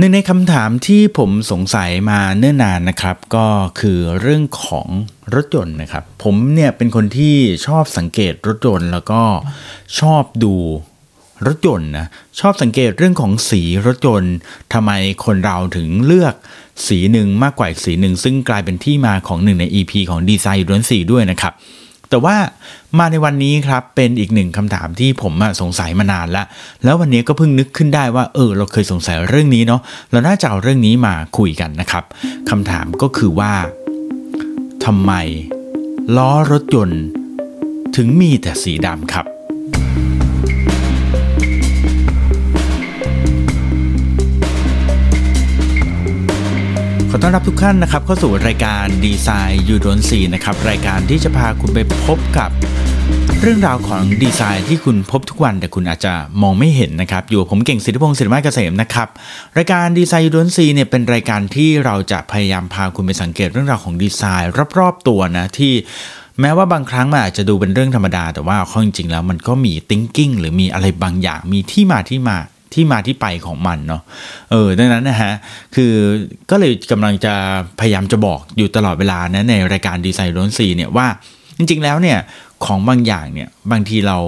หนึ่งในคำถามที่ผมสงสัยมาเนิ่นนานนะครับ ก็คือเรื่องของรถยนต์นะครับ ผมเนี่ยเป็นคนที่ชอบสังเกตรถยนต์แล้วก็ชอบดูรถยนต์นะชอบสังเกตเรื่องของสีรถยนต์ทำไมคนเราถึงเลือกสีหนึ่งมากกว่าอีกสีหนึ่งซึ่งกลายเป็นที่มาของหนึ่งใน EP ของดีไซน์ล้วนสีด้วยนะครับ แต่ว่ามาในวันนี้ครับเป็นอีกหนึ่งคำถามที่ผมสงสัยมานานแล้วแล้ววันนี้ก็เพิ่งนึกขึ้นได้ว่าเออเราเคยสงสัยเรื่องนี้เนาะเราน่าจะเอาเรื่องนี้มาคุยกันนะครับคำถามก็คือว่าทำไมล้อรถยนต์ ถึงมีแต่สีดำครับ ขอต้อนรับทุกท่านนะครับเข้าสู่รายการดีไซน์ยูโดนซีนะครับรายการที่จะพาคุณไปพบกับเรื่องราวของดีไซน์ที่คุณพบทุกวันแต่คุณอาจจะมองไม่เห็นนะครับ อยู่ผมเก่งสิทธิพงศ์สิริมาเกษมนะครับ รายการดีไซน์ยูโดนซีเนี่ยเป็นรายการที่เราจะพยายามพาคุณไปสังเกตเรื่องราวของดีไซน์ รอบๆตัวนะที่แม้ว่าบางครั้งมันอาจจะดูเป็นเรื่องธรรมดา แต่ว่าข้อจริงแล้วมันก็มี thinking หรือมีอะไรบางอย่างมีที่มาที่มา ที่มาที่ไปของมันเนาะเออดังนั้นนะฮะคือก็เลยกำลังจะพยายามจะบอกอยู่ตลอดเวลานะในรายการดีไซน์ร้นซีเนี่ยว่าจริงๆแล้วเนี่ยของบางอย่างเนี่ยบางทีเรา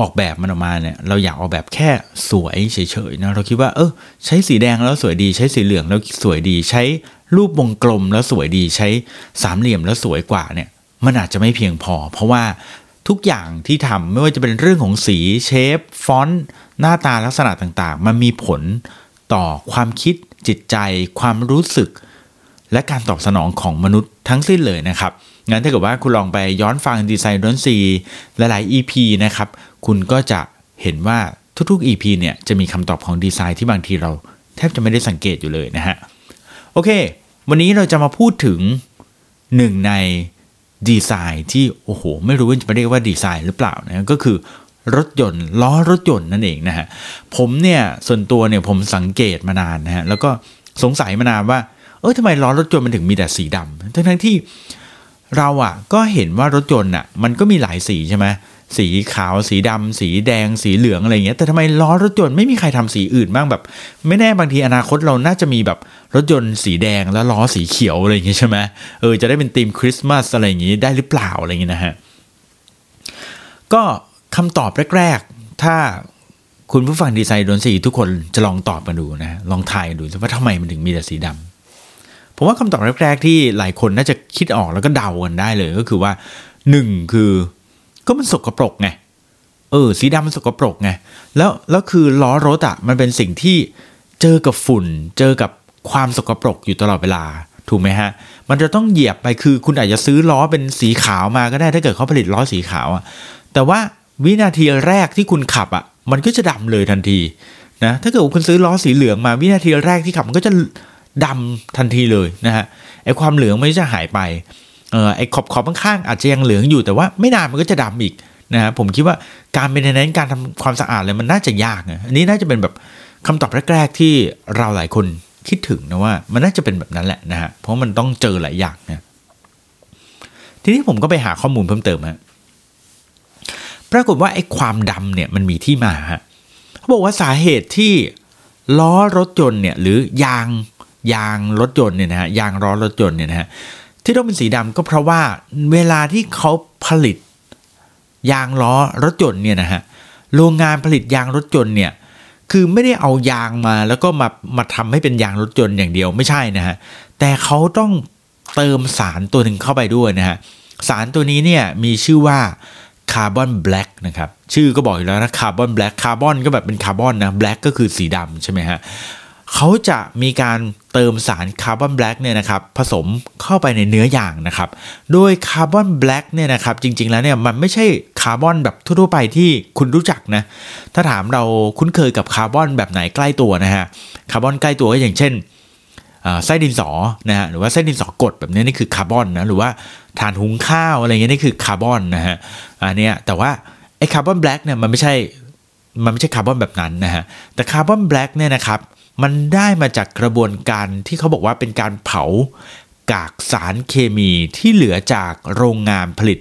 ออกแบบมันออกมาเนี่ยเราอยากออกแบบแค่สวยเฉยๆนะเราคิดว่าเออใช้สีแดงแล้วสวยดีใช้สีเหลืองแล้วสวยดี ใช้รูปวงกลมแล้วสวยดีใช้สามเหลี่ยมแล้วสวยกว่าเนี่ยมันอาจจะไม่เพียงพอ เพราะว่า ทุกอย่างที่ทำไม่ว่าจะเป็นเรื่องของสีเชฟฟอนต์หน้าตาลักษณะต่างๆ มันมีผลต่อความคิดจิตใจ ความรู้สึก และการตอบสนองของมนุษย์ทั้งสิ้นเลยนะครับงั้นถ้าเกิดว่าคุณลองไปย้อนฟังดีไซน์ดนซีหลายๆ EP นะครับ คุณก็จะเห็นว่าทุกๆ EP เนี่ยจะมีคำตอบของดีไซน์ที่บางทีเราแทบจะไม่ได้สังเกตอยู่เลยนะฮะ โอเค วันนี้เราจะมาพูดถึงหนึ่งใน ดีไซน์ที่โอ้โห ไม่รู้ว่าจะเรียกว่าดีไซน์หรือเปล่านะก็คือรถยนต์ล้อรถยนต์นั่นเองนะฮะผมเนี่ยส่วนตัวเนี่ยผมสังเกตมานานนะฮะแล้วก็สงสัยมานานว่า เออทำไมล้อรถยนต์มันถึงมีแต่สีดำทั้งทั้งที่เราอะก็เห็นว่ารถยนต์อะมันก็มีหลายสีใช่ไหม สีขาวสีดำสีแดงสีเหลืองอะไรเงี้ยแต่ทำไมล้อรถยนต์ไม่มีใครทำสีอื่นบ้างแบบ ไม่แน่บางทีอนาคตเราน่าจะมีแบบรถยนต์สีแดงแล้วล้อสีเขียวอะไรอย่างเงี้ยใช่ไหมเออจะได้เป็นธีมคริสต์มาสอะไรอย่างงี้ได้หรือเปล่าอะไรอย่างเงี้ยนะฮะก็คำตอบแรก ๆ ถ้าคุณผู้ฟังดีไซน์ดนสีทุกคนจะลองตอบกันดูนะลองทายดูว่าทำไมมันถึงมีแต่สีดำผมว่าคำตอบแรก ๆ ที่หลายคนน่าจะคิดออกแล้วก็เดากันได้เลยก็คือว่าหนึ่งคือ ก็มันสกปรกไงเออสีดำมันสกปรกไงแล้วแล้วคือล้อรถอะ่ะมันเป็นสิ่งที่เจอกับฝุ่น เจอกับความสกปรกอยู่ตลอดเวลาถูกไหมฮะ มันจะต้องเหยียบไปคือคุณอาจจะซื้อล้อเป็นสีขาวมาก็ได้ถ้าเกิดเขาผลิตล้อสีขาวอะแต่ว่าวินาทีแรกที่คุณขับอะมันก็จะดำเลยทันทีนะถ้าเกิดคุณซื้อล้อสีเหลืองมาวินาทีแรกที่ขับมันก็จะดำทันทีเลยนะฮะไอความเหลืองมันจะหายไป ออไอ้ขอบขอบข้างๆอาจจะยังเหลืองอยู่แต่ว่าไม่นานมันก็จะดำอีกนะฮะผมคิดว่าการเป็นในนั้นการทำความสะอาดเลยมันน่าจะยากนะอันนี้น่าจะเป็นแบบคำตอบแรกๆที่เราหลายคนคิดถึงนะว่า มันน่าจะเป็นแบบนั้นแหละนะฮะเพราะมันต้องเจอหลายอย่างนะทีนี้ผมก็ไปหาข้อมูลเพิ่มเติมฮะปรากฏว่าไอ้ความดำเนี่ยมันมีที่มาฮะเขาบอกว่าสาเหตุที่ล้อรถยนต์เนี่ยหรือยางยางรถยนต์เนี่ยนะฮะยางล้อรถยนต์เนี่ยนะฮะ ที่ต้องเป็นสีดำก็เพราะว่าเวลาที่เขาผลิต ยางล้อรถยนต์เนี่ยนะฮะโรงงานผลิตยางรถยนต์เนี่ยคือไม่ได้เอายางมาแล้วก็มามาทำให้เป็นยางรถยนต์อย่างเดียวไม่ใช่นะฮะแต่เขาต้องเติมสารตัวหนึ่งเข้าไปด้วยนะฮะสารตัวนี้เนี่ยมีชื่อว่า carbon black นะครับชื่อก็บอกอยู่แล้วนะ carbon black คาร์บอนก็แบบเป็นคาร์บอนนะ black ก็คือสีดำใช่ไหมฮะ เขาจะมีการเติมสาร carbon black เนี่ยนะครับผสมเข้าไปในเนื้อยางนะครับ โดย carbon black เนี่ยนะครับจริงๆแล้วเนี่ยมันไม่ใช่คาร์บอนแบบทั่วๆไปที่คุณรู้จักนะ ถ้าถามเราคุ้นเคยกับคาร์บอนแบบไหนใกล้ตัวนะฮะคาร์บอนใกล้ตัวก็อย่างเช่นไส้ดินสอนะฮะหรือว่าไส้ดินสอกดแบบนี้นี่คือคาร์บอนนะหรือว่าถ่านหุงข้าวอะไรเงี้ยนี่คือคาร์บอนนะฮะอันเนี้ยแต่ว่าไอ้ carbon black เนี่ยมันไม่ใช่มันไม่ใช่คาร์บอนแบบนั้นนะฮะแต่ carbon black เนี่ยนะครับ มันได้มาจากกระบวนการที่เขาบอกว่าเป็นการเผากากสารเคมีที่เหลือจากโรงงานผลิต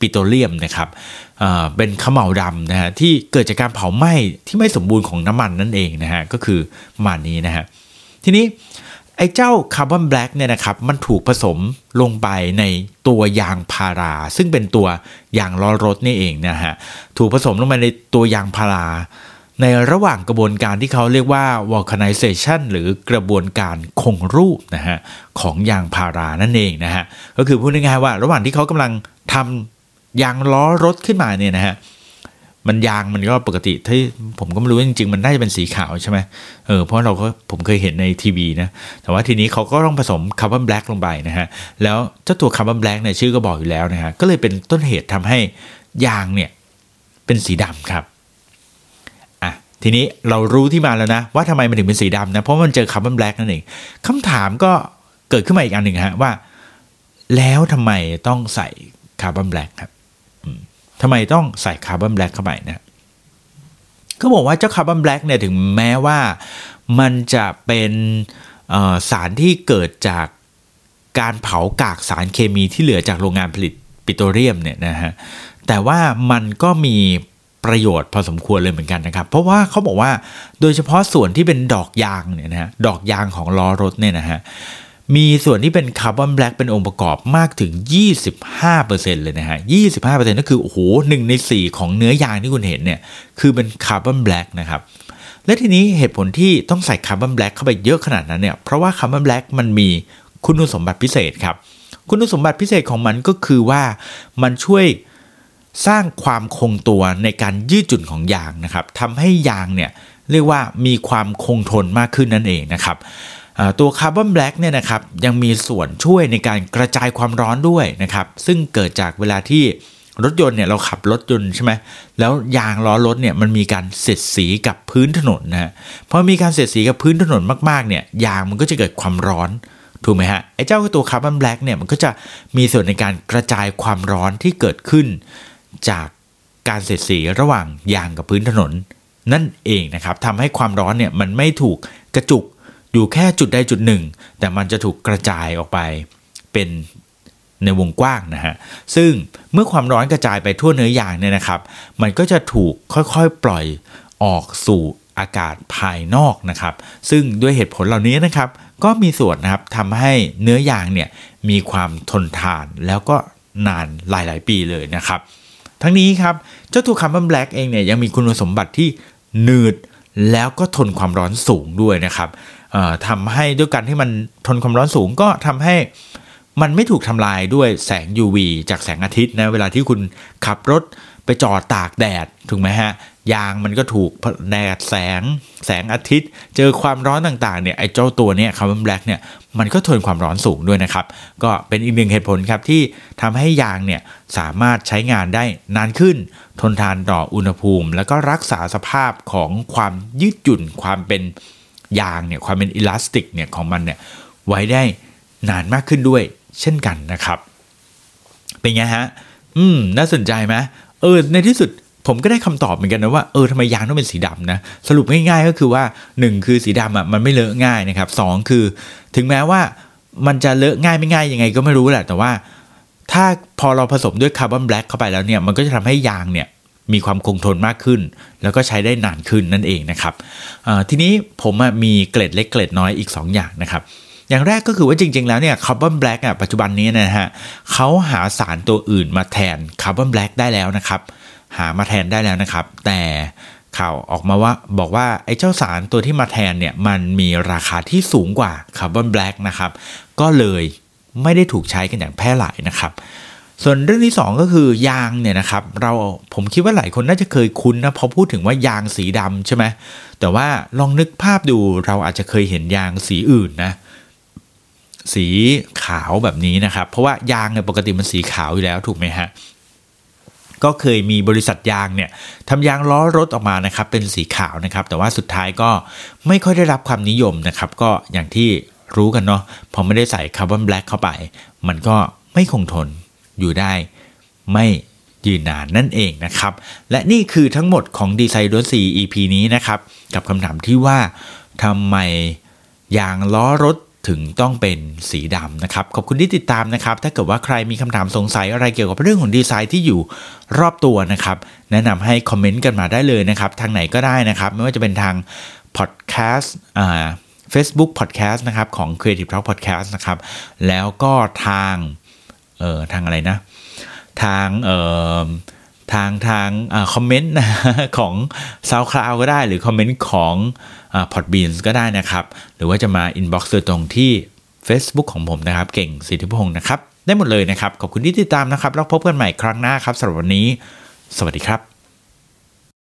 ปิโตรเลียมนะครับเป็นเขม่าดำนะฮะที่เกิดจากการเผาไหม้ที่ไม่สมบูรณ์ของน้ำมันนั่นเองนะฮะก็คือมานี้นะฮะทีนี้ไอ้เจ้าคาร์บอนแบล็กเนี่ยนะครับมันถูกผสมลงไปในตัวยางพารา ซึ่งเป็นตัวยางล้อรถนี่เองนะฮะถูกผสมลงไปในตัวยางพารา ในระหว่างกระบวนการที่เขาเรียกว่า vulcanization หรือกระบวนการคงรูปนะฮะของยางพารานั่นเองนะฮะก็คือพูดง่ายๆว่า ระหว่างที่เขากำลังทำยางล้อรถขึ้นมาเนี่ยนะฮะมันยางมันก็ปกติที่ผมก็ไม่รู้จริงๆ มันน่าจะเป็นสีขาวใช่ไหมเออเพราะเราก็ผมเคยเห็นในทีวีนะ แต่ว่าทีนี้เขาก็ต้องผสม carbon black ลงไปนะฮะ แล้วเจ้าตัว carbon black เนี่ยชื่อก็บอกอยู่แล้วนะฮะ ก็เลยเป็นต้นเหตุทำให้ยางเนี่ยเป็นสีดำครับ ทีนี้เรารู้ที่มาแล้วนะ ว่าทำไมมันถึงเป็นสีดำนะ เพราะมันเจอ carbon black นั่นเองคำถามก็เกิดขึ้นมาอีกอันหนึ่งฮะว่า แล้วทำไมต้องใส่ carbon black ครับทำไมต้องใส่ carbon black เข้าไปนะเขาบอกว่าเจ้า carbon black เนี่ยถึงแม้ว่ามันจะเป็นสารที่เกิดจากการเผากากสารเคมีที่เหลือจากโรงงานผลิตปิโตรเลียมเนี่ยนะฮะแต่ว่ามันก็มี ประโยชน์พอสมควรเลยเหมือนกันนะครับ เพราะว่าเขาบอกว่าโดยเฉพาะส่วนที่เป็นดอกยางเนี่ยนะฮะดอกยางของล้อรถเนี่ยนะฮะมีส่วนที่เป็น carbon black เป็นองค์ประกอบมากถึง 25%เลยนะฮะ 25%ก็คือ โอ้โหหนึ่งใน 4 ของเนื้อยางที่คุณเห็นเนี่ย คือเป็น carbon black นะครับ และทีนี้เหตุผลที่ต้องใส่ carbon black เข้าไปเยอะขนาดนั้นเนี่ย เพราะว่า carbon black มันมีคุณสมบัติพิเศษครับ คุณสมบัติพิเศษของมันก็คือว่ามันช่วย สร้างความคงตัวในการยืดหยุ่นของยางนะครับทำให้ยางเนี่ยเรียกว่ามีความคงทนมากขึ้นนั่นเองนะครับตัว carbon black เนี่ยนะครับยังมีส่วนช่วยในการกระจายความร้อนด้วยนะครับซึ่งเกิดจากเวลาที่รถยนต์เนี่ยเราขับรถยนต์ใช่ไหมแล้วยางล้อรถเนี่ยมันมีการเสียดสีกับพื้นถนนนะฮะพอมีการเสียดสีกับพื้นถนนมากๆเนี่ยยางมันก็จะเกิดความร้อนถูกไหมฮะไอ้เจ้าตัว carbon black เนี่ยมันก็จะมีส่วนในการกระจายความร้อนที่เกิดขึ้น จากการเสียดสีระหว่างยางกับพื้นถนน นั่นเองนะครับทำให้ความร้อนเนี่ยมันไม่ถูกกระจุกอยู่แค่จุดใดจุดหนึ่ง แต่มันจะถูกกระจายออกไปเป็นในวงกว้างนะฮะ ซึ่งเมื่อความร้อนกระจายไปทั่วเนื้อยางเนี่ยนะครับ มันก็จะถูกค่อยๆปล่อยออกสู่อากาศภายนอกนะครับ ซึ่งด้วยเหตุผลเหล่านี้นะครับ ก็มีส่วนนะครับทำให้เนื้อยางเนี่ยมีความทนทานแล้วก็นานหลาย ๆ ปีเลยนะครับ ทั้งนี้ครับเจ้าตัวคาร์บอนแบล็กเองเนี่ยยังมีคุณสมบัติที่หนืดแล้วก็ทนความร้อนสูงด้วยนะครับทำให้ด้วยการที่มันทนความร้อนสูงก็ทำให้มันไม่ถูกทำลายด้วยแสง UV จากแสงอาทิตย์นะเวลาที่คุณขับรถไปจอดตากแดดถูกไหมฮะ ยางมันก็ถูกแดดแสง แสงอาทิตย์ เจอความร้อนต่างๆเนี่ยไอ้เจ้าตัวเนี้ยคาร์บอนแบล็กเนี่ยมันก็ทนความร้อนสูงด้วยนะครับ ก็เป็นอีกหนึ่งเหตุผลครับที่ทำให้ยางเนี่ยสามารถใช้งานได้นานขึ้น ทนทานต่ออุณหภูมิ แล้วก็รักษาสภาพของความยืดหยุ่นความเป็นยางเนี่ยความเป็นอิลาสติกเนี่ยของมันเนี่ยไว้ได้นานมากขึ้นด้วยเช่นกันนะครับ เป็นไงฮะ อืม น่าสนใจไหมเออ ในที่สุด ผมก็ได้คำตอบเหมือนกันนะว่าเออทำไมยางต้องเป็นสีดำนะสรุปง่ายๆก็คือว่า 1 คือสีดำอะมันไม่เลอะง่ายนะครับสคือ ถึงแม้ว่ามันจะเลอะง่ายไม่ง่ายยังไงก็ไม่รู้แหละแต่ว่า ถ้าพอเราผสมด้วยคาร์บอนแบล็กเข้าไปแล้วเนี่ยมันก็จะทำให้ยางเนี่ยมีความคงทนมากขึ้น แล้วก็ใช้ได้นานขึ้นนั่นเองนะครับทีนี้ผมมีเกล็ดเล็กเกล็ดน้อยอีก 2 อย่างนะครับอย่างแรกก็คือว่าจริง ๆ แล้วเนี่ยคาร์บอนแบล็กอะปัจจุบันนี้นะฮะเขาหาสารตัวอื่นมาแทนคาร์บอนแบล็กได้แล้วนะครับ หามาแทนได้แล้วนะครับ แต่ข่าวออกมาว่าบอกว่าไอ้เจ้าสารตัวที่มาแทนเนี่ยมันมีราคาที่สูงกว่าคาร์บอนแบล็กนะครับก็เลยไม่ได้ถูกใช้กันอย่างแพร่หลายนะครับส่วนเรื่องที่ 2 ก็คือยางเนี่ยนะครับเราผมคิดว่าหลายคนน่าจะเคยคุ้นนะพอพูดถึงว่ายางสีดำใช่ไหมแต่ว่าลองนึกภาพดูเราอาจจะเคยเห็นยางสีอื่นนะสีขาวแบบนี้นะครับ เพราะว่ายางเนี่ยปกติมันสีขาวอยู่แล้วถูกไหมฮะ ก็เคยมีบริษัทยางเนี่ยทำยางล้อรถออกมานะครับเป็นสีขาวนะครับ แต่ว่าสุดท้ายก็ไม่ค่อยได้รับความนิยมนะครับ ก็อย่างที่รู้กันเนาะพอไม่ได้ใส่คาร์บอนแบล็กเข้าไป มันก็ไม่คงทนอยู่ได้ไม่ยืนนานนั่นเองนะครับ และนี่คือทั้งหมดของดีไซน์รถ4 EP นี้นะครับ กับคำถามที่ว่าทำไมยางล้อรถ ถึงต้องเป็นสีดำนะครับ ขอบคุณที่ติดตามนะครับ ถ้าเกิดว่าใครมีคำถามสงสัยอะไรเกี่ยวกับเรื่องของดีไซน์ที่อยู่รอบตัวนะครับ แนะนำให้คอมเมนต์กันมาได้เลยนะครับ ทางไหนก็ได้นะครับ ไม่ว่าจะเป็นทางพอดแคสต์ Facebook Podcast นะครับของ Creative Talk Podcast นะครับ แล้วก็ทาง เอ่อ ทางอะไรนะ ทาง เอ่อ ทางทางคอมเมนต์ของ SoundCloud ก็ได้หรือคอมเมนต์ของพอดบีนก็ได้นะครับ หรือว่าจะมาอินบ็อกซ์โดยตรงที่ Facebook ของผมนะครับ เก่งสิทธิพงศ์นะครับ ได้หมดเลยนะครับ ขอบคุณที่ติดตามนะครับ แล้วพบกันใหม่ครั้งหน้าครับสำหรับวันนี้ สวัสดีครับ